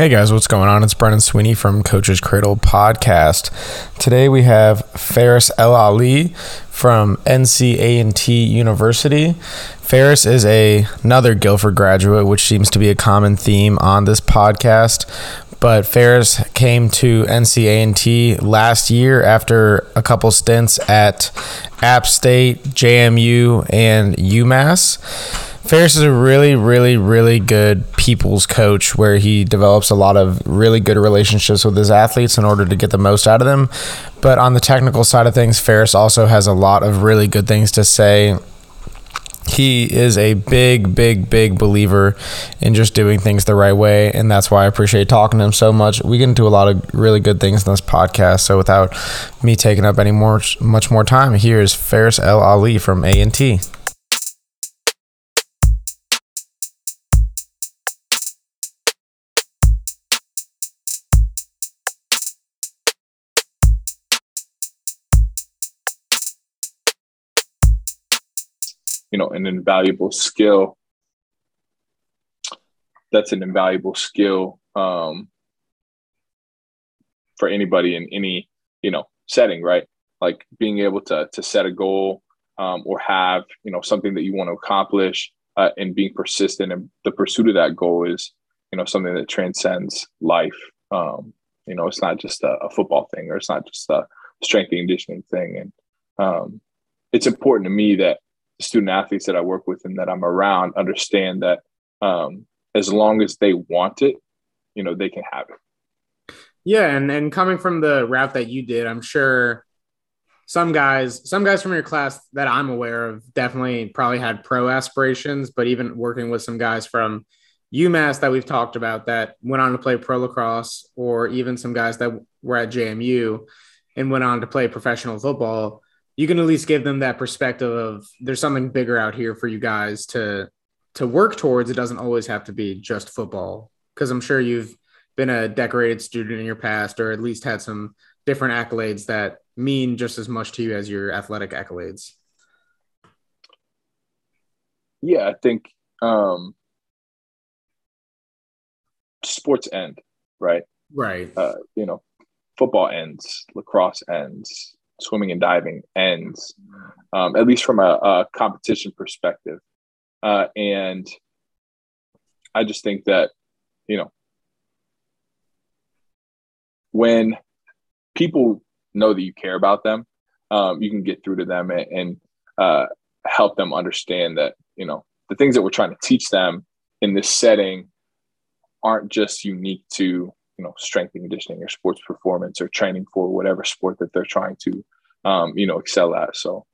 Hey guys, what's going on? It's Brennan Sweeney from Coach's Cradle Podcast. Today we have Faris El Ali from NCA&T University. Faris is a, another Guilford graduate, which seems to be a common theme on this podcast. But Faris came to NCA&T last year after a couple stints at App State, JMU, and UMass. Faris is a really, really, really good people's coach where he develops a lot of really good relationships with his athletes in order to get the most out of them. But on the technical side of things, Faris also has a lot of really good things to say. He is a big, big, big believer in just doing things the right way. And that's why I appreciate talking to him so much. We get into a lot of really good things in this podcast. So without me taking up any more, much more time, here is Faris El Ali from A&T. You know an invaluable skill. That's an invaluable skill um, for anybody in any you know setting right? Like being able to to set a goal um, or have you know something that you want to accomplish uh, and being persistent and the pursuit of that goal is you know something that transcends life. Um, you know it's not just a, a, football thing or it's not just a strength and conditioning thing. And um, it's important to me that student athletes that I work with and that I'm around understand that um, as long as they want it, you know, they can have it. Yeah, and and coming from the route that you did, I'm sure some guys, some guys from your class that I'm aware of, definitely probably had pro aspirations. But even working with some guys from UMass that we've talked about that went on to play pro lacrosse, or even some guys that were at JMU and went on to play professional football you can at least give them that perspective of there's something bigger out here for you guys to to work towards. It doesn't always have to be just football because I'm sure you've been a decorated student in your past or at least had some different accolades that mean just as much to you as your athletic accolades. Yeah, I think um sports end, right? Right. Uh, you know, football ends, lacrosse ends, swimming and diving ends, um, at least from a, a competition perspective. Uh, and I just think that, you know, when people know that you care about them, um, you can get through to them and, and uh, help them understand that, you know, the things that we're trying to teach them in this setting aren't just unique to you know strength and conditioning or sports performance or training for whatever sport that they're trying to um, you know excel at. So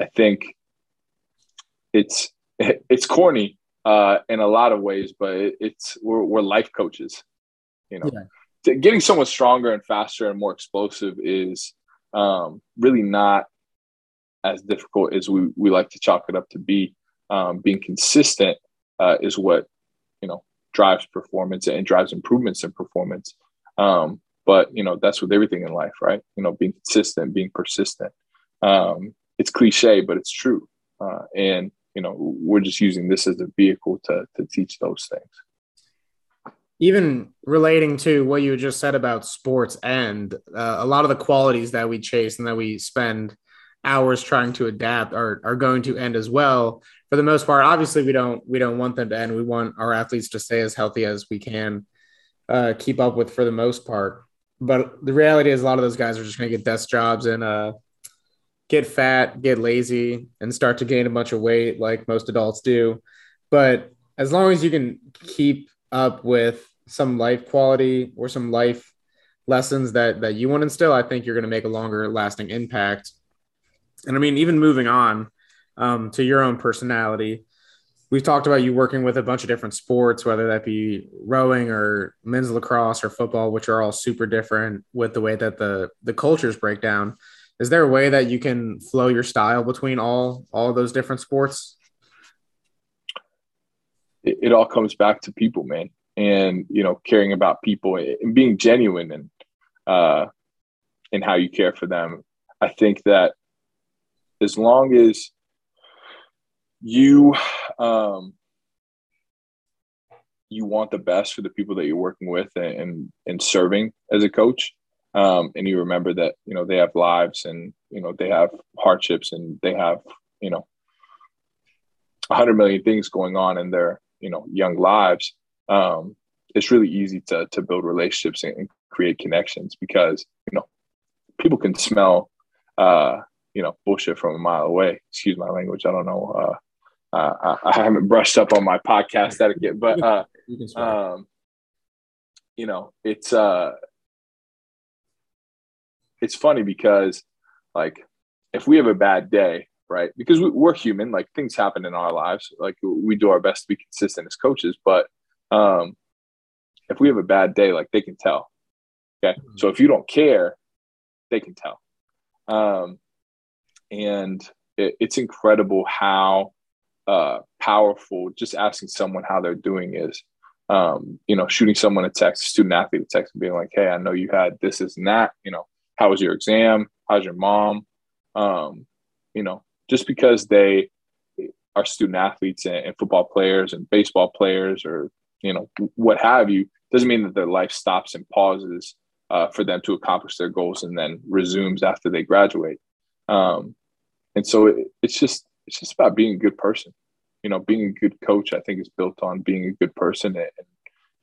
i think it's it's corny uh, in a lot of ways but it's we're, we're life coaches you know. Yeah. getting someone stronger and faster and more explosive is um, really not as difficult as we, we like to chalk it up to be. Um, being consistent uh, is what you know drives performance and drives improvements in performance. Um, but you know that's with everything in life, right? You know, being consistent, being persistent. Um, it's cliche, but it's true. Uh, and you know, we're just using this as a vehicle to to teach those things. Even relating to what you just said about sports and uh, a lot of the qualities that we chase and that we spend hours trying to adapt are, are going to end as well for the most part obviously we don't we don't want them to end. We want our athletes to stay as healthy as we can uh, keep up with for the most part. But the reality is a lot of those guys are just going to get desk jobs and uh, get fat get lazy and start to gain a bunch of weight like most adults do. But as long as you can keep up with some life quality or some life lessons that that you want to instill i think you're going to make a longer lasting impact. And I mean, even moving on um, to your own personality, we've talked about you working with a bunch of different sports, whether that be rowing or men's lacrosse or football, which are all super different with the way that the the cultures break down. Is there a way that you can flow your style between all all those different sports? It, it all comes back to people, man, and you know, caring about people and being genuine and uh, in how you care for them. I think that as long as you um, you want the best for the people that you're working with and and, serving as a coach. Um, and you remember that you know they have lives and you know they have hardships and they have you know a hundred million things going on in their you know young lives. Um, it's really easy to to build relationships and create connections because you know people can smell uh, you know bullshit from a mile away. Excuse my language. I don't know. Uh, uh, I, I, haven't brushed up on my podcast etiquette, but uh, um, you know, it's uh, it's funny because like if we have a bad day, right? Because we, we're human, like things happen in our lives. Like we do our best to be consistent as coaches, but um, if we have a bad day, like they can tell. Okay, mm-hmm. so if you don't care, they can tell. Um, and it, it's incredible how uh, powerful just asking someone how they're doing is. Um, you know, shooting someone a text, student athlete a text, and being like, "Hey, I know you had this, is that. You know, how was your exam? How's your mom? Um, you know, just because they are student athletes and, and football players and baseball players or you know what have you doesn't mean that their life stops and pauses uh, for them to accomplish their goals and then resumes after they graduate. Um, and so it, it's just it's just about being a good person. You know, being a good coach, I think, is built on being a good person and,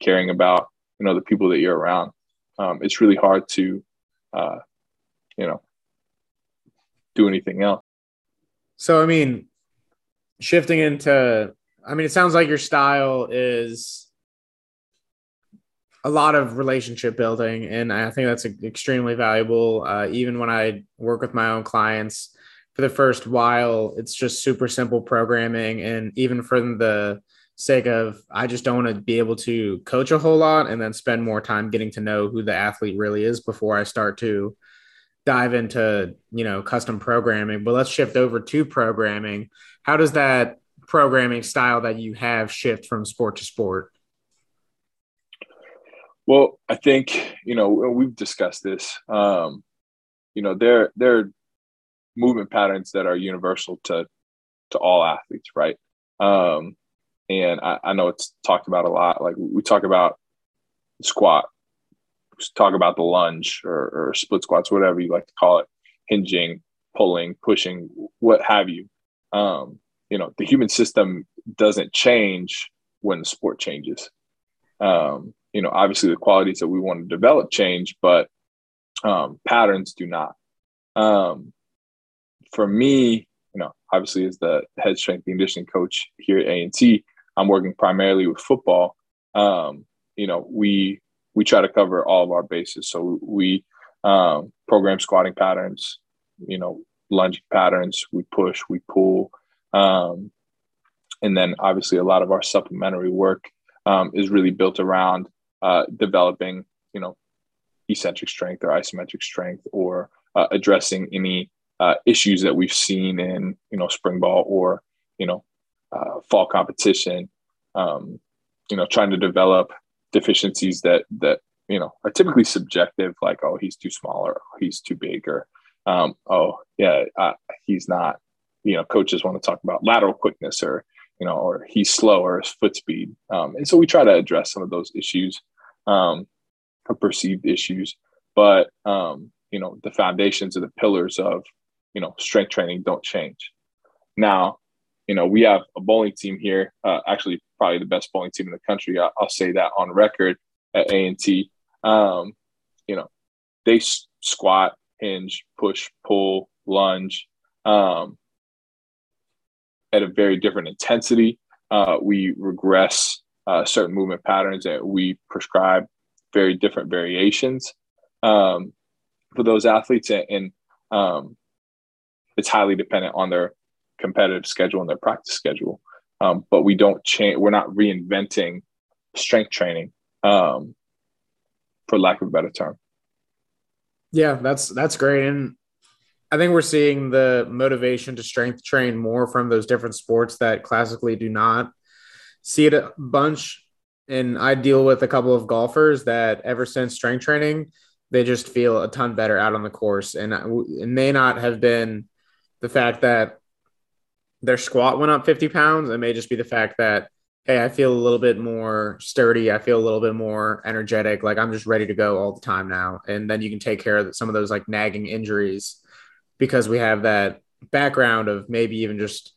caring about you know the people that you're around. Um, it's really hard to, uh, you know, do anything else. So, I mean, shifting into, I mean, it sounds like your style is a lot of relationship building, and I think that's extremely valuable. Uh, even when I work with my own clients, for the first while, it's just super simple programming. And even for the sake of, I just don't want to be able to coach a whole lot and then spend more time getting to know who the athlete really is before I start to dive into, you know, custom programming. But let's shift over to programming. How does that programming style that you have shift from sport to sport? Well, I think you know we've discussed this. Um, you know, there there movement patterns that are universal to to all athletes, right? Um, and I, I know it's talked about a lot. Like we talk about squat, talk about the lunge or, or split squats, whatever you like to call it, hinging, pulling, pushing, what have you. Um, you know, the human system doesn't change when the sport changes. Um, you know, obviously the qualities that we want to develop change, but um, patterns do not. Um, for me, you know, obviously as the head strength conditioning coach here at A&T, I'm working primarily with football. Um, you know, we we try to cover all of our bases. So we um, program squatting patterns, you know, lunging patterns. We push, we pull, um, and then obviously a lot of our supplementary work um, is really built around uh, developing, you know, eccentric strength or isometric strength, or uh, addressing any uh, issues that we've seen in you know spring ball or you know uh, fall competition. Um, you know, trying to develop deficiencies that that you know are typically subjective, like oh he's too small or he's too big or um, oh yeah uh, he's not. You know, coaches want to talk about lateral quickness or you know or he's slow or his foot speed, um, and so we try to address some of those issues, um, perceived issues. But um, you know, the foundations or the pillars of you know, strength training don't change. Now, you know, we have a bowling team here, uh, actually probably the best bowling team in the country. I, will say that on record at A&T. Um, you know, they s- squat, hinge, push, pull, lunge um, at a very different intensity. Uh, we regress uh, certain movement patterns that we prescribe very different variations um, for those athletes. And, and um, it's highly dependent on their competitive schedule and their practice schedule. Um, but we don't change. We're not reinventing strength training, um, for lack of a better term. Yeah, that's that's great, and I think we're seeing the motivation to strength train more from those different sports that classically do not see it a bunch. And I deal with a couple of golfers that ever since strength training, they just feel a ton better out on the course, and it may not have been the fact that their squat went up 50 pounds. It may just be the fact that hey, I feel a little bit more sturdy. I feel a little bit more energetic. Like I'm just ready to go all the time now. And then you can take care of some of those like nagging injuries because we have that background of maybe even just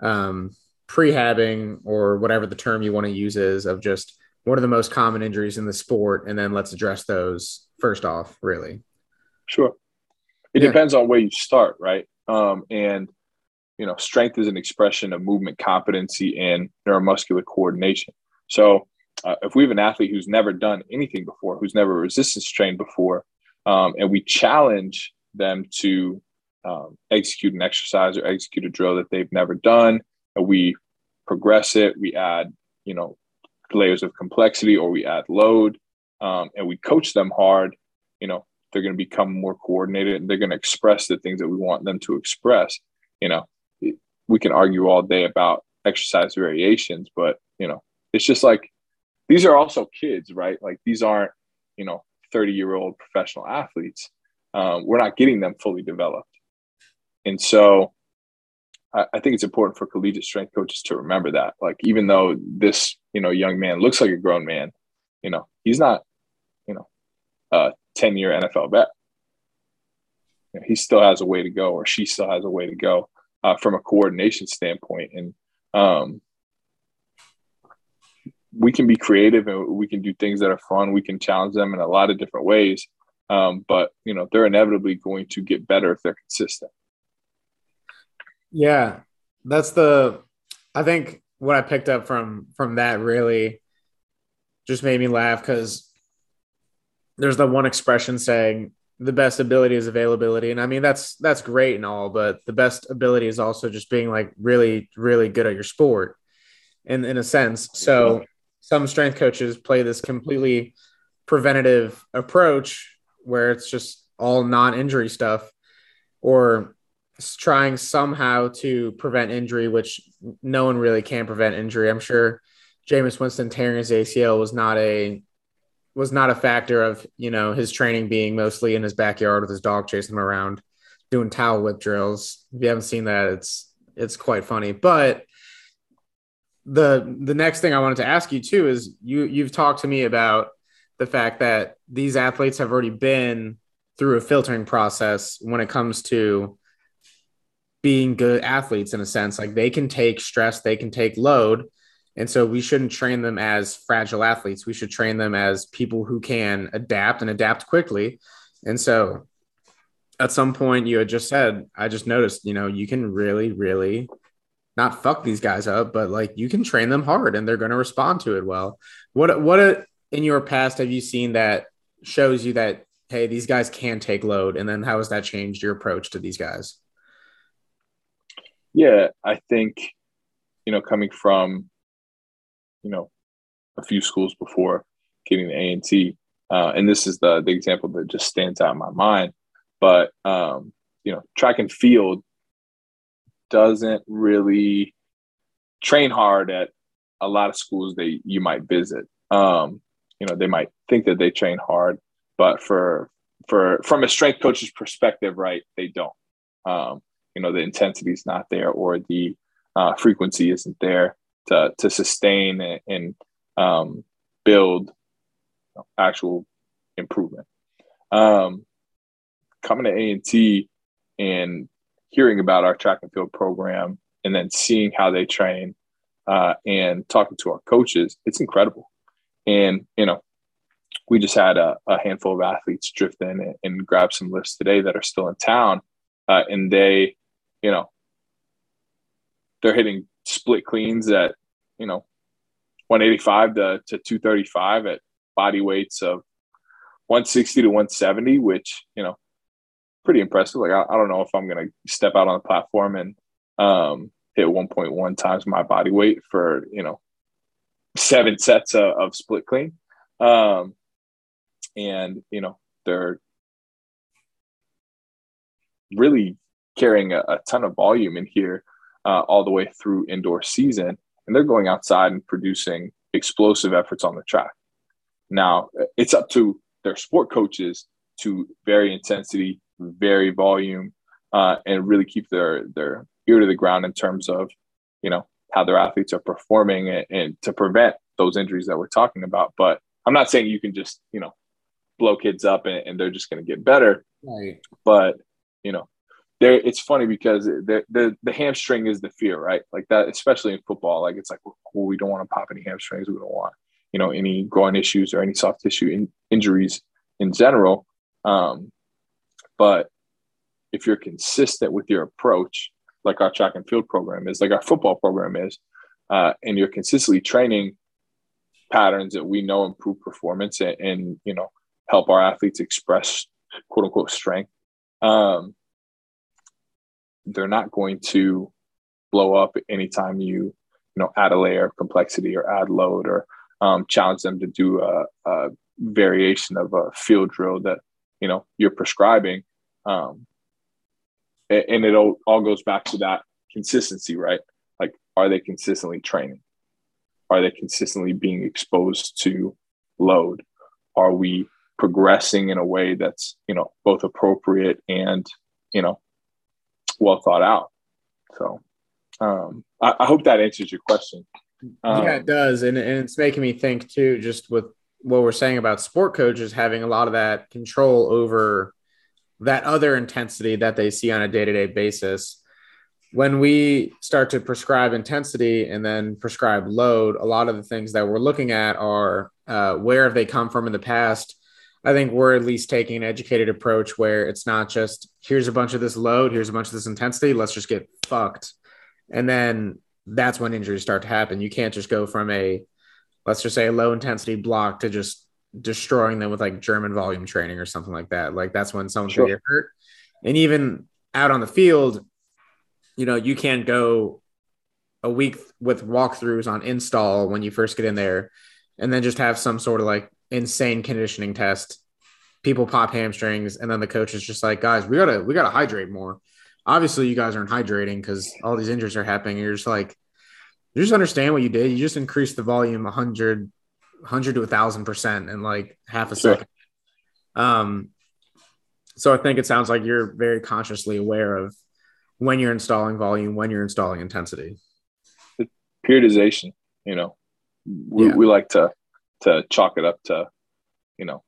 um, prehabbing or whatever the term you want to use is of just what are the most common injuries in the sport and then let's address those first off really sure it yeah. depends on where you start right um, and you know strength is an expression of movement competency and neuromuscular coordination. So uh, if we have an athlete who's never done anything before who's never resistance trained before um, and we challenge them to um, execute an exercise or execute a drill that they've never done and we progress it we add you know layers of complexity or we add load um, and we coach them hard, you know, they're going to become more coordinated and they're going to express the things that we want them to express. You know, we can argue all day about exercise variations, but, you know, it's just like these are also kids, right? Like these aren't, you know, 30 year old professional athletes. Um, we're not getting them fully developed. And so I, think it's important for collegiate strength coaches to remember that. Like, even though this, you know, young man looks like a grown man, you know, he's not, you know, a 10 year NFL vet. He still has a way to go, or she still has a way to go uh, from a coordination standpoint. And um, we can be creative and we can do things that are fun. We can challenge them in a lot of different ways. Um, but you know, they're inevitably going to get better if they're consistent. Yeah, that's the. I think what I picked up from from that really just made me laugh because there's the one expression saying the best ability is availability and i mean that's that's great and all but the best ability is also just being like really really good at your sport in in a sense so some strength coaches play this completely preventative approach where it's just all non-injury stuff or trying somehow to prevent injury, which no one really can prevent injury. I'm sure Jameis Winston tearing his ACL was not a was not a factor of you know his training being mostly in his backyard with his dog chasing him around doing towel whip drills. If you haven't seen that, it's it's quite funny. But the the next thing I wanted to ask you too is you you've talked to me about the fact that these athletes have already been through a filtering process when it comes to being good athletes in a sense. Like they can take stress, they can take load. And so we shouldn't train them as fragile athletes. We should train them as people who can adapt and adapt quickly. And so at some point you had just said, I just noticed, you know, you can really, really not fuck these guys up, but like you can train them hard and they're going to respond to it well. What, what in your past have you seen that shows you that, hey, these guys can take load? And then how has that changed your approach to these guys? Yeah, I think, you know, coming from, you know, a few schools before getting the A and T, uh, and this is the the example that just stands out in my mind. But um, you know, track and field doesn't really train hard at a lot of schools that you might visit. Um, you know, they might think that they train hard, but for for from a strength coach's perspective, right, they don't. Um, you know the intensity is not there or the uh, frequency isn't there to to sustain and, and um, build actual improvement. Um, coming to A and T and hearing about our track and field program, and then seeing how they train, uh, and talking to our coaches, it's incredible. And you know, we just had a, a handful of athletes drift in and, and, grab some lifts today that are still in town, uh, and they you know, they're hitting split cleans at, you know, 185 to, to 235 at body weights of 160 to 170, which, you know, pretty impressive. Like, I, I don't know if I'm going to step out on the platform and um, hit 1.1 times my body weight for, you know, seven sets of, of split clean. Um, and, you know, they're really carrying a, a ton of volume in here uh, all the way through indoor season, and they're going outside and producing explosive efforts on the track. Now it's up to their sport coaches to vary intensity, vary volume, uh, and really keep their their ear to the ground in terms of, you know, how their athletes are performing and, and to prevent those injuries that we're talking about. But I'm not saying you can just, you know, blow kids up and, and they're just going to get better. Right. But, you know, there it's funny because the, the the hamstring is the fear, right? Like that, especially in football. Like it's like, well, we don't want to pop any hamstrings. We don't want, you know, any groin issues or any soft tissue in, injuries in general. Um, but if you're consistent with your approach, like our track and field program is, like our football program is, uh, and you're consistently training patterns that we know improve performance and, and you know help our athletes express quote unquote strength um, they're not going to blow up anytime you you know add a layer of complexity or add load or um, challenge them to do a, a, variation of a field drill that you know you're prescribing. Um, and it all, all goes back to that consistency right? Like are they consistently training? Are they consistently being exposed to load? Are we progressing in a way that's, you know, both appropriate and, you know, well thought out? So um, I, I hope that answers your question. Um, yeah, it does. And, and it's making me think too, just with what we're saying about sport coaches having a lot of that control over that other intensity that they see on a day to day basis when we start to prescribe intensity and then prescribe load, a lot of the things that we're looking at are uh, where have they come from in the past. I think we're at least taking an educated approach where it's not just here's a bunch of this load, here's a bunch of this intensity, let's just get fucked. And then that's when injuries start to happen. You can't just go from a, let's just say a low intensity block to just destroying them with like German volume training or something like that. Like that's when someone's sure. gonna get hurt. And even out on the field, you know, you can't go a week with walkthroughs on install when you first get in there and then just have some sort of like insane conditioning test. People pop hamstrings, and then the coach is just like, guys, we gotta we gotta hydrate more. Obviously, you guys aren't hydrating because all these injuries are happening. You're just like, you just understand what you did. You just increased the volume 100, 100 to a thousand percent in like half a sure. second. Um, so I think it sounds like you're very consciously aware of when you're installing volume, when you're installing intensity. Periodization, you know, we, yeah. we like to to chalk it up to, you know,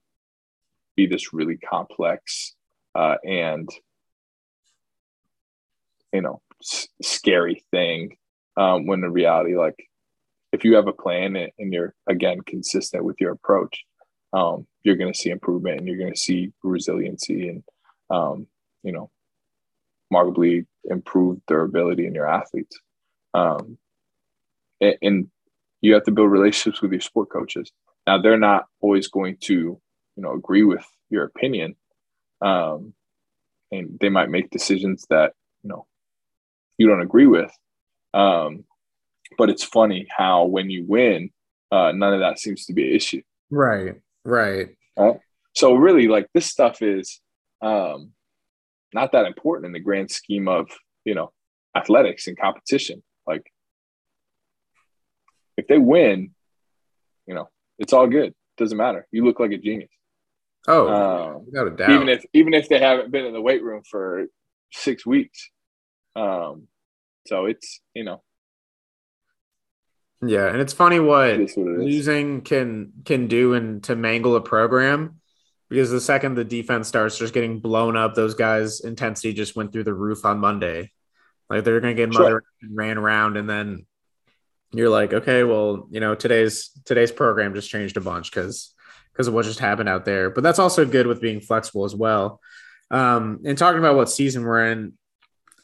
be this really complex uh, and you know s- scary thing um, when in reality like if you have a plan and you're again consistent with your approach um, you're going to see improvement and you're going to see resiliency and um, you know markedly improve durability in your athletes. Um, and, and, you have to build relationships with your sport coaches. Now they're not always going to, you know, agree with your opinion, um, and they might make decisions that you know you don't agree with. Um, but it's funny how when you win, uh, none of that seems to be an issue. Right. Right. right? So really, like this stuff is um, not that important in the grand scheme of you know athletics and competition like if they win you know it's all good. Doesn't matter. You look like a genius. Oh um, without a doubt. even if even if they haven't been in the weight room for six weeks. Um so it's you know. Yeah and it's funny what, what it losing can can do and to mangle a program because the second the defense starts just getting blown up, those guys' intensity just went through the roof on Monday. Like they're gonna get mother sure. ran around, and then you're like, okay, well, you know, today's today's program just changed a bunch because because of what just happened out there. But that's also good with being flexible as well. Um, and talking about what season we're in,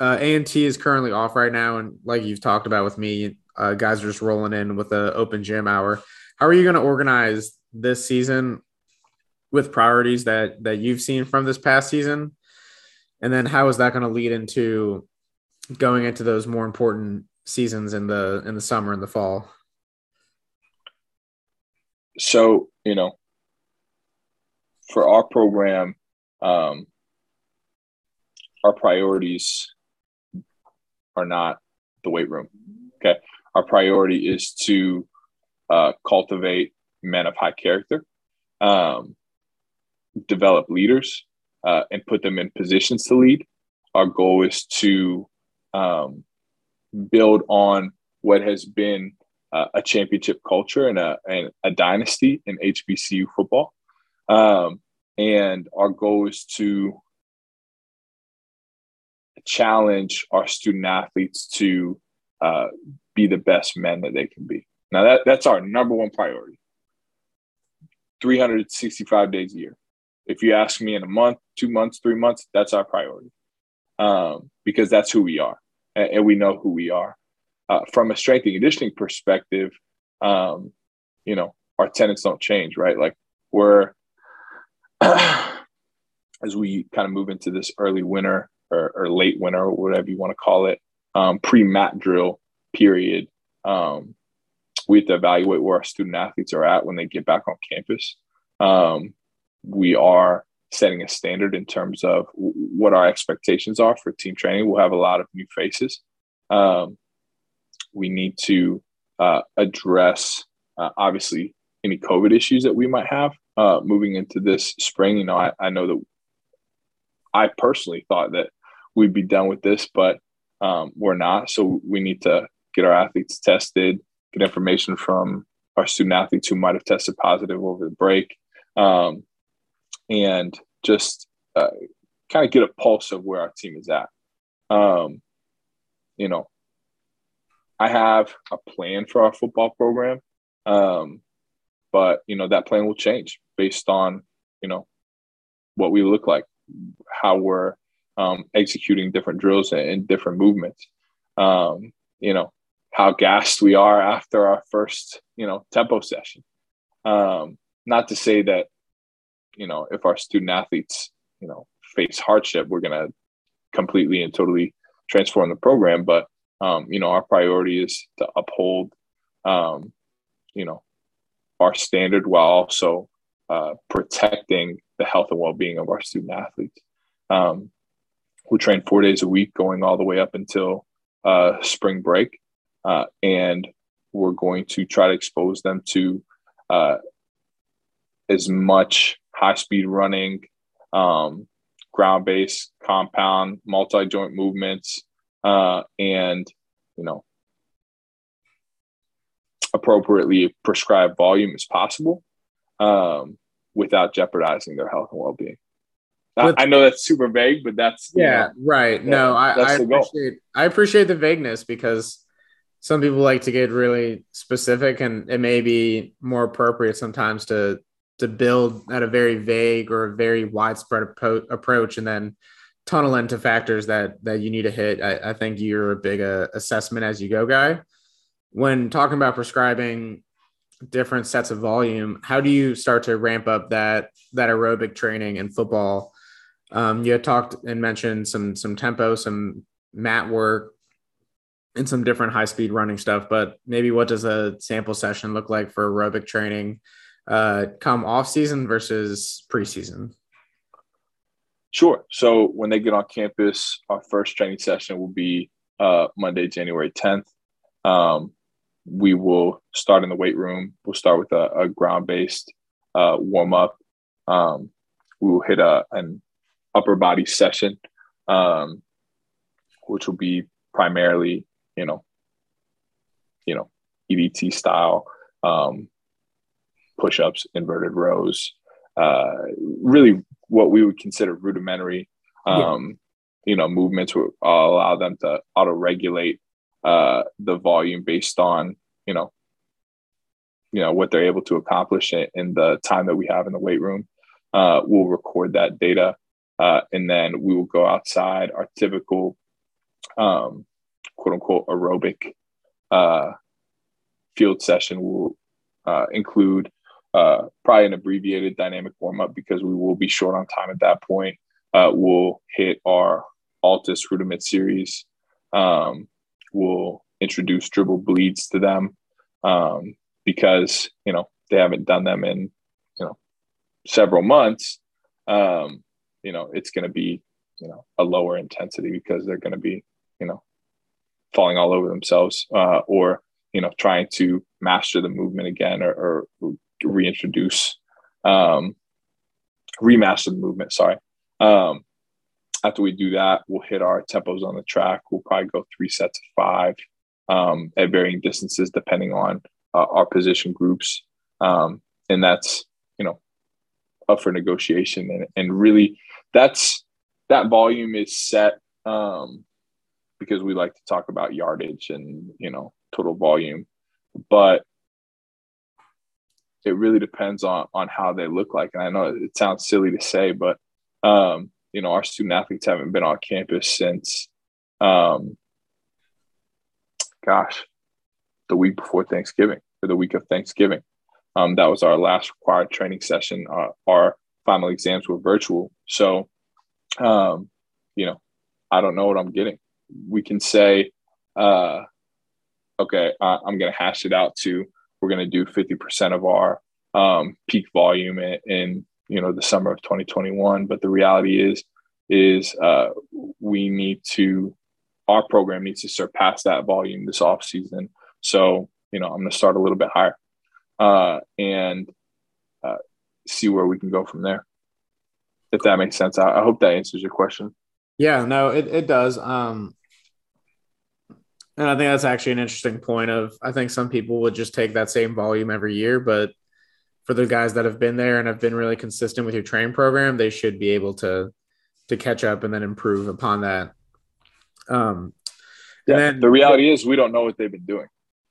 uh, A&T is currently off right now, and like you've talked about with me, uh, guys are just rolling in with the open gym hour. How are you going to organize this season with priorities that that you've seen from this past season and then how is that going to lead into going into those more important seasons in the in the summer and the fall so you know for our program um our priorities are not the weight room okay our priority is to uh, cultivate men of high character um, develop leaders uh, and put them in positions to lead. Our goal is to um, build on what has been uh, a championship culture and a, and a dynasty in HBCU football. Um, and our goal is to challenge our student athletes to uh, be the best men that they can be. Now, that, that's our number one priority 365 days a year. If you ask me in a month, two months, three months, that's our priority um, because that's who we are and, and we know who we are. Uh, from a strength and conditioning perspective, um, you know, our tenants don't change, right? Like we're, as we kind of move into this early winter or, or late winter or whatever you want to call it, um, pre mat drill period, um, we have to evaluate where our student athletes are at when they get back on campus. Um, we are setting a standard in terms of what our expectations are for team training. We'll have a lot of new faces. Um, we need to uh, address, uh, obviously, any COVID issues that we might have uh, moving into this spring. You know, I, I, know that I personally thought that we'd be done with this, but um, we're not. So we need to get our athletes tested, get information from our student athletes who might have tested positive over the break, um, and just uh, kind of get a pulse of where our team is at. Um, you know, I have a plan for our football program, um, but you know that plan will change based on you know what we look like, how we're um, executing different drills and, and different movements. Um, you know, how gassed we are after our first, you know, tempo session. Um, not to say that, you know, if our student athletes, you know, face hardship, we're going to completely and totally transform the program. But, um, you know, our priority is to uphold, um, you know, our standard while also uh, protecting the health and well-being of our student athletes. Um, we train four days a week, going all the way up until uh, spring break uh, and we're going to try to expose them to uh, as much high speed running, um, ground based, compound, multi joint movements, uh, and you know appropriately prescribed volume as possible um, without jeopardizing their health and well being. I know that's super vague, but that's yeah, know, right. Yeah, no, I, I appreciate I appreciate the vagueness because some people like to get really specific and it may be more appropriate sometimes to to build at a very vague or a very widespread approach and then tunnel into factors that that you need to hit. I, I think you're a big uh, assessment as you go guy. When talking about prescribing different sets of volume how do you start to ramp up that that aerobic training in football? Um, you had talked and mentioned some some tempo some mat work and some different high speed running stuff. But maybe what does a sample session look like for aerobic training uh, come off season versus preseason? Sure. So when they get on campus, our first training session will be uh, Monday, January 10th. Um, we will start in the weight room. We'll start with a, a ground based uh, warm up. Um, we will hit a, an upper body session, um, which will be primarily you know, you know, EDT style um, push-ups, inverted rows, uh, really what we would consider rudimentary, um, yeah. you know, movements will allow them to auto-regulate uh, the volume based on, you know, you know what they're able to accomplish in, in the time that we have in the weight room. Uh, we'll record that data, uh, and then we will go outside. Our typical um, quote unquote aerobic uh, field session will uh, include uh, probably an abbreviated dynamic warm up because we will be short on time at that point. Uh, we'll hit our Altis rudiment series. Um, we'll introduce dribble bleeds to them um, because you know they haven't done them in you know several months. Um, you know it's going to be you know a lower intensity because they're going to be you know falling all over themselves uh, or you know trying to master the movement again or, or reintroduce um, remaster the movement sorry um, after we do that we'll hit our tempos on the track we'll probably go three sets of five um, at varying distances depending on uh, our position groups. Um, and that's, you know, up for negotiation. And, and really, that's that volume is set um, because we like to talk about yardage and, you know, total volume. But it really depends on on how they look like. And I know it sounds silly to say, but um, you know, our student athletes haven't been on campus since um, gosh, the week before Thanksgiving or the week of Thanksgiving. Um, that was our last required training session. Uh, our final exams were virtual. So, um, you know, I don't know what I'm getting. We can say, uh, okay, uh, I'm going to hash it out to we're going to do 50% of our um, peak volume in, in, you know the summer of 2021 but the reality is is uh, we need to our program needs to surpass that volume this off season. So you know i'm going to start a little bit higher uh, and uh, see where we can go from there. If that makes sense. I, I hope that answers your question. Yeah no it, it does. Um and I think that's actually an interesting point of I think some people would just take that same volume every year, but for the guys that have been there and have been really consistent with your training program, they should be able to to catch up and then improve upon that. Um yeah, then, the reality is we don't know what they've been doing.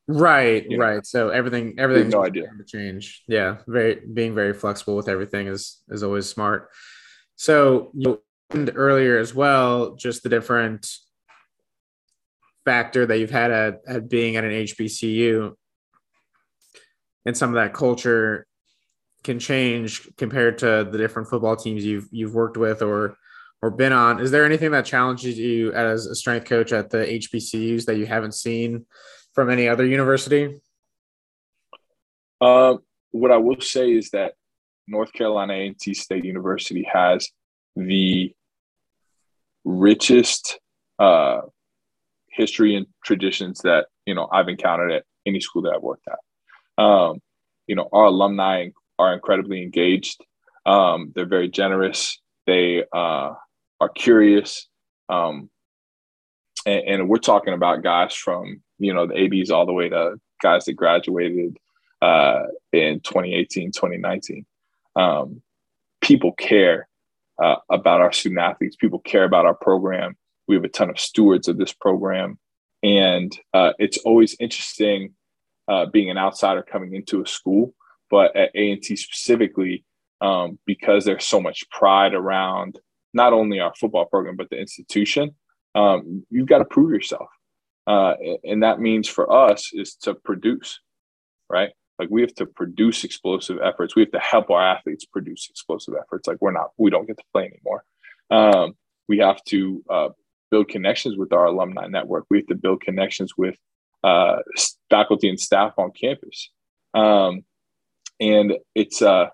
Right, you right. Know? So everything everything no idea to change. Yeah, very being very flexible with everything is is always smart. So you mentioned earlier as well, just the different factor that you've had at, at being at an HBCU and some of that culture can change compared to the different football teams you've you've worked with or or been on. Is there anything that challenges you as a strength coach at the HBCUs that you haven't seen from any other university? Uh, what I will say is that North Carolina A&T State University has the richest uh, history and traditions that you know I've encountered at any school that I've worked at. Um, you know, our alumni are incredibly engaged. Um, they're very generous. They uh, are curious, um, and, and, we're talking about guys from you know the ABs all the way to guys that graduated uh, in 2018, 2019. Um, people care uh, about our student athletes. People care about our program. We have a ton of stewards of this program, and uh, it's always interesting uh, being an outsider coming into a school but at A&T specifically, um, because there's so much pride around not only our football program but the institution, um, you've got to prove yourself, uh, and that means for us is to produce, right? Like we have to produce explosive efforts. We have to help our athletes produce explosive efforts. Like we're not, we don't get to play anymore. Um, we have to uh, build connections with our alumni network. We have to build connections with uh, faculty and staff on campus. Um, and it's uh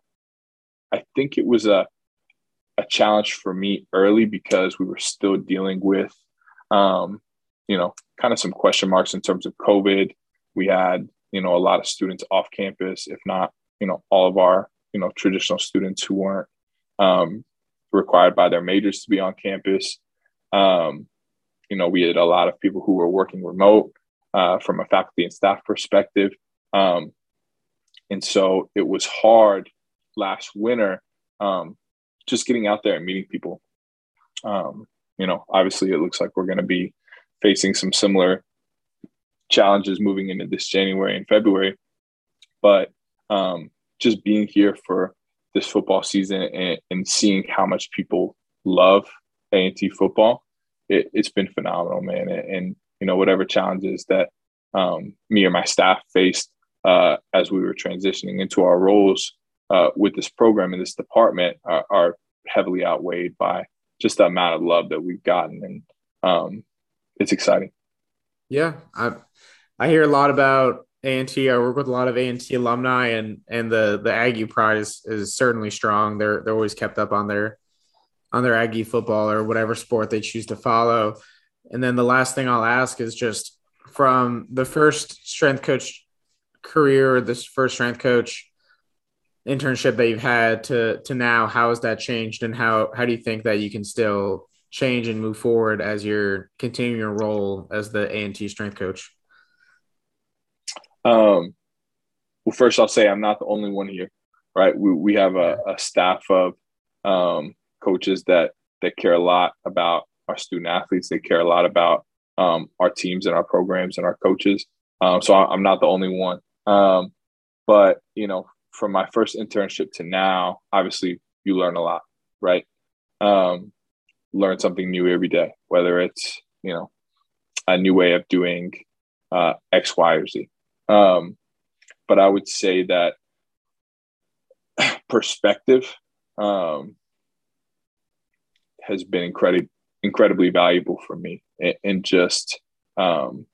i think it was a a challenge for me early because we were still dealing with um you know kind of some question marks in terms of covid we had you know a lot of students off campus if not you know all of our you know traditional students who weren't um, required by their majors to be on campus um, you know we had a lot of people who were working remote uh, from a faculty and staff perspective um, and so it was hard last winter, um, just getting out there and meeting people. Um, you know, obviously, it looks like we're going to be facing some similar challenges moving into this January and February. But um, just being here for this football season and, and seeing how much people love A&T football, it, has been phenomenal, man. And, and, you know, whatever challenges that um, me or my staff faced uh, as we were transitioning into our roles uh, with this program and this department are, are, heavily outweighed by just the amount of love that we've gotten, and um, it's exciting. Yeah, I I hear a lot about A&T. I work with a lot of A&T alumni, and and the the Aggie pride is, is certainly strong. They're they're always kept up on their on their Aggie football or whatever sport they choose to follow. And then the last thing I'll ask is just from the first strength coach career, this first strength coach internship that you've had to to now, how has that changed, and how how do you think that you can still change and move forward as you're continuing your role as the A and T strength coach? Um, well, first I'll say I'm not the only one here, right? We we have a, a staff of um, coaches that that care a lot about our student athletes. They care a lot about um, our teams and our programs and our coaches. Um, so I'm not the only one. Um, but you know, from my first internship to now, obviously you learn a lot, right? Um, learn something new every day, whether it's you know a new way of doing uh, X, Y, or Z. Um, but I would say that perspective um, has been incredibly incredibly valuable for me, and, and just um,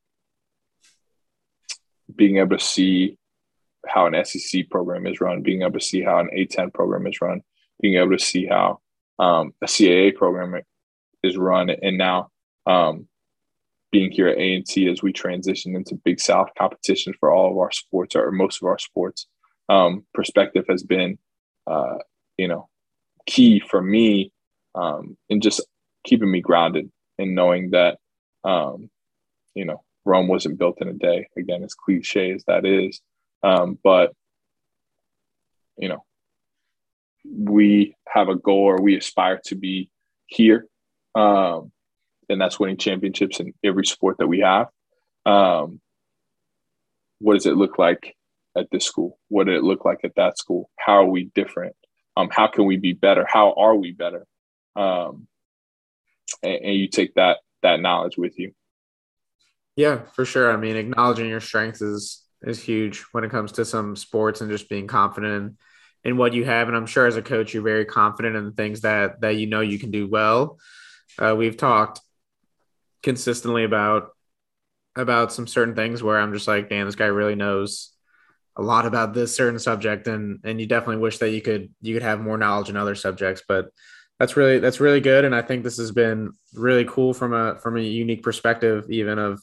being able to see how an SEC program is run, being able to see how an A10 program is run, being able to see how um, a CAA program is run, and now um, being here at A&T as we transition into Big South competition for all of our sports or most of our sports, um, perspective has been, uh, you know, key for me um, in just keeping me grounded and knowing that, um, you know, Rome wasn't built in a day. Again, as cliche as that is, um, but you know, we have a goal or we aspire to be here. Um, and that's winning championships in every sport that we have. Um, what does it look like at this school? What did it look like at that school? How are we different? Um, how can we be better? How are we better? Um, and, and you take that that knowledge with you. Yeah, for sure. I mean, acknowledging your strengths is is huge when it comes to some sports and just being confident in, in what you have. And I'm sure as a coach, you're very confident in the things that that you know you can do well. Uh, we've talked consistently about about some certain things where I'm just like, damn, this guy really knows a lot about this certain subject, and and you definitely wish that you could you could have more knowledge in other subjects, but that's really that's really good, and I think this has been really cool from a from a unique perspective, even of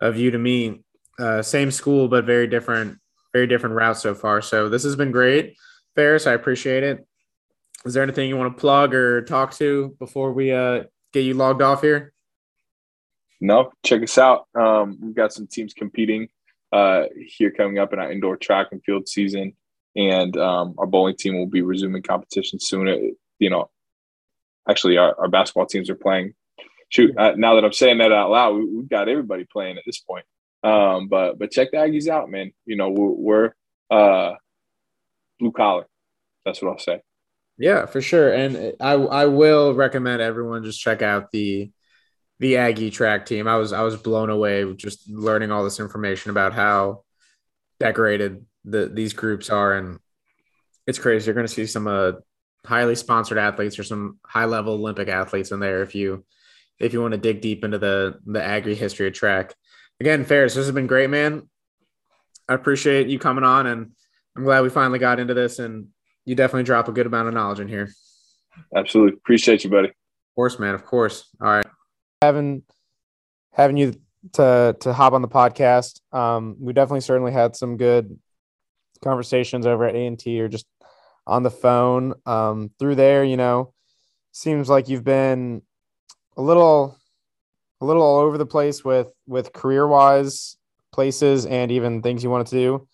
of you to me. Uh, same school, but very different, very different routes so far. So this has been great, Faris. I appreciate it. Is there anything you want to plug or talk to before we uh, get you logged off here? No, check us out. Um, we've got some teams competing uh, here coming up in our indoor track and field season, and um, our bowling team will be resuming competition soon. It, you know, actually, our, our basketball teams are playing shoot, uh, now that I'm saying that out loud, we, have got everybody playing at this point. Um, but but check the Aggies out, man. You know, we're, we're uh, blue collar. That's what I'll say. Yeah, for sure. And I I will recommend everyone just check out the the Aggie track team. I was I was blown away just learning all this information about how decorated the these groups are, and it's crazy. You're going to see some uh, highly sponsored athletes or some high level Olympic athletes in there if you if you want to dig deep into the the Aggie history of track. Again, Faris, this has been great, man. I appreciate you coming on, and I'm glad we finally got into this. And you definitely drop a good amount of knowledge in here. Absolutely, appreciate you, buddy. Of course, man. Of course. All right, having having you to to hop on the podcast. Um, we definitely certainly had some good conversations over at A and T or just on the phone. Um, through there, you know, seems like you've been a little a little all over the place with with career wise places and even things you wanted to do.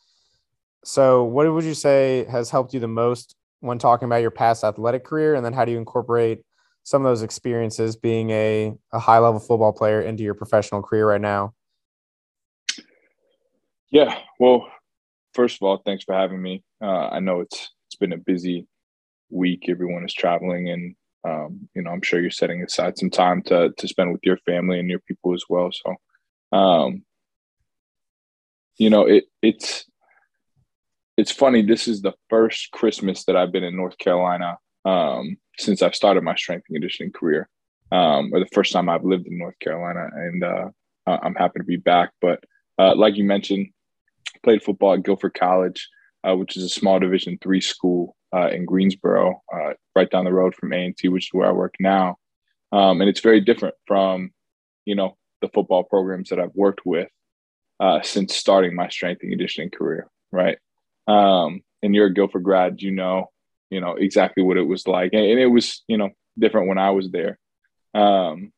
So, what would you say has helped you the most when talking about your past athletic career, and then how do you incorporate some of those experiences being a, a high level football player into your professional career right now? Yeah, well, first of all, thanks for having me. Uh, I know it's it's been a busy week. Everyone is traveling, and um, you know, I'm sure you're setting aside some time to to spend with your family and your people as well. So, um, you know, it it's it's funny. This is the first Christmas that I've been in North Carolina um, since I've started my strength and conditioning career, um, or the first time I've lived in North Carolina, and uh, I'm happy to be back. But uh, like you mentioned, played football at Guilford College, uh, which is a small Division three school uh, in Greensboro, uh, right down the road from A and T, which is where I work now. Um, and it's very different from, you know, the football programs that I've worked with uh, since starting my strength and conditioning career. Right. Um, and you're a Guilford grad, you know, you know exactly what it was like, and, and it was, you know, different when I was there. Um,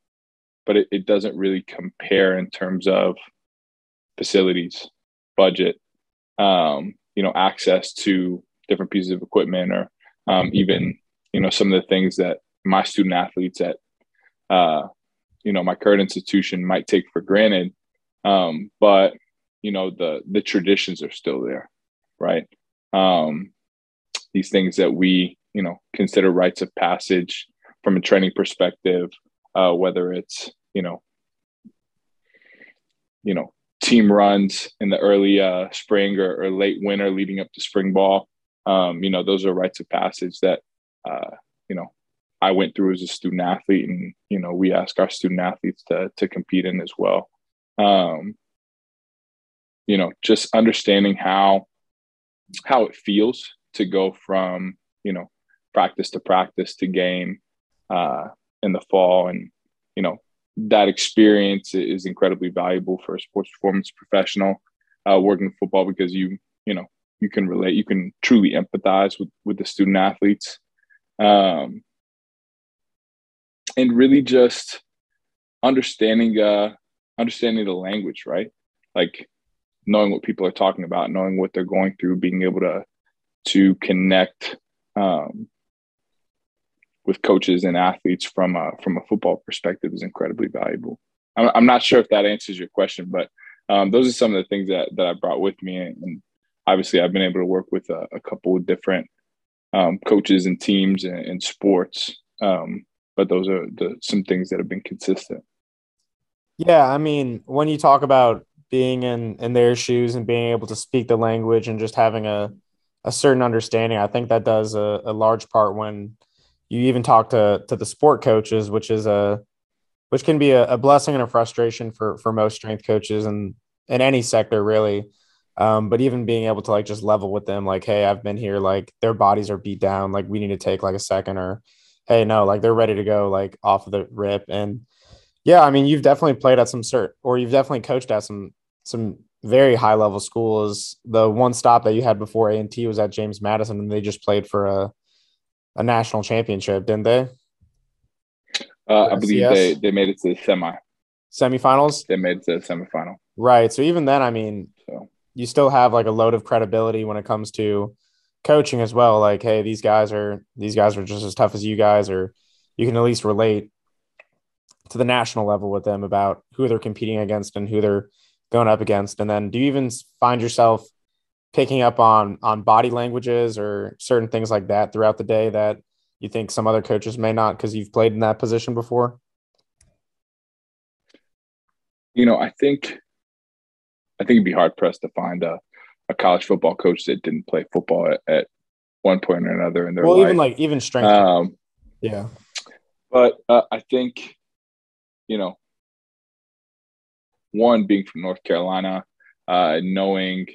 but it, it doesn't really compare in terms of facilities, budget, um, you know, access to different pieces of equipment or um, even, you know, some of the things that my student athletes at, uh, you know, my current institution might take for granted. Um, but, you know, the, the traditions are still there, right? Um, these things that we, you know, consider rites of passage from a training perspective, uh, whether it's, you know, you know, team runs in the early uh, spring or, or, late winter leading up to spring ball. Um, you know, those are rites of passage that, uh, you know, I went through as a student athlete and, you know, we ask our student athletes to, to compete in as well. Um, you know, just understanding how, how it feels to go from, you know, practice to practice to game uh, in the fall. And, you know, that experience is incredibly valuable for a sports performance professional uh, working football because you you know you can relate you can truly empathize with with the student athletes. Um, and really just understanding uh understanding the language right? Like knowing what people are talking about knowing what they're going through being able to to connect um, with coaches and athletes from a from a football perspective is incredibly valuable. I'm, I'm not sure if that answers your question, but um, those are some of the things that that I brought with me, and obviously I've been able to work with a, a couple of different um, coaches and teams and, and sports. Um, but those are the some things that have been consistent. Yeah, I mean, when you talk about being in in their shoes and being able to speak the language and just having a a certain understanding, I think that does a, a large part when you even talk to to the sport coaches, which is a which can be a, a blessing and a frustration for for most strength coaches and in any sector really. Um, but even being able to like just level with them, like, hey, I've been here, like their bodies are beat down, like we need to take like a second, or hey, no, like they're ready to go, like off of the rip. And yeah, I mean, you've definitely played at some cert, or you've definitely coached at some some very high level schools. The one stop that you had before A and T was at James Madison, and they just played for a a national championship, didn't they? Uh, I believe they, they made it to the semi. Semifinals? They made it to the semifinal. Right. So even then, I mean, so. you still have like a load of credibility when it comes to coaching as well. Like, hey, these guys are these guys are just as tough as you guys, or you can at least relate to the national level with them about who they're competing against and who they're going up against. And then do you even find yourself picking up on on body languages or certain things like that throughout the day that you think some other coaches may not because you've played in that position before? You know, I think I think it'd be hard pressed to find a, a college football coach that didn't play football at, at one point or another in their well, life. even like even strength. Um, yeah, but uh, I think you know, one being from North Carolina, uh, knowing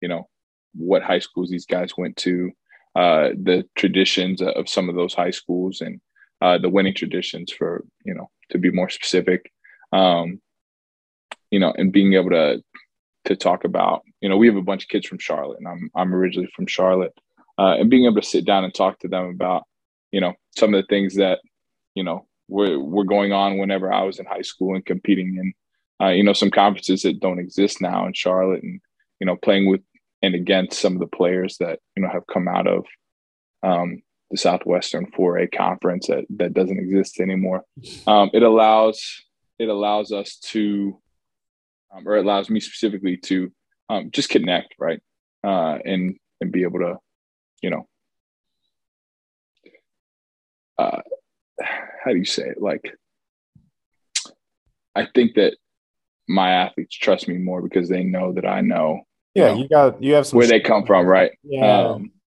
you know what high schools these guys went to, uh, the traditions of some of those high schools, and uh, the winning traditions for you know to be more specific. Um, you know, and being able to to talk about you know we have a bunch of kids from Charlotte, and I'm I'm originally from Charlotte, uh, and being able to sit down and talk to them about you know some of the things that you know were were going on whenever I was in high school and competing in uh, you know some conferences that don't exist now in Charlotte and you know playing with and against some of the players that you know have come out of um, the Southwestern 4A conference that that doesn't exist anymore. Um, it allows it allows us to, um, or it allows me specifically to um, just connect, right, uh, and and be able to, you know, uh, how do you say it? Like, I think that my athletes trust me more because they know that I know yeah, you got you have some where they come from, right? Yeah, um,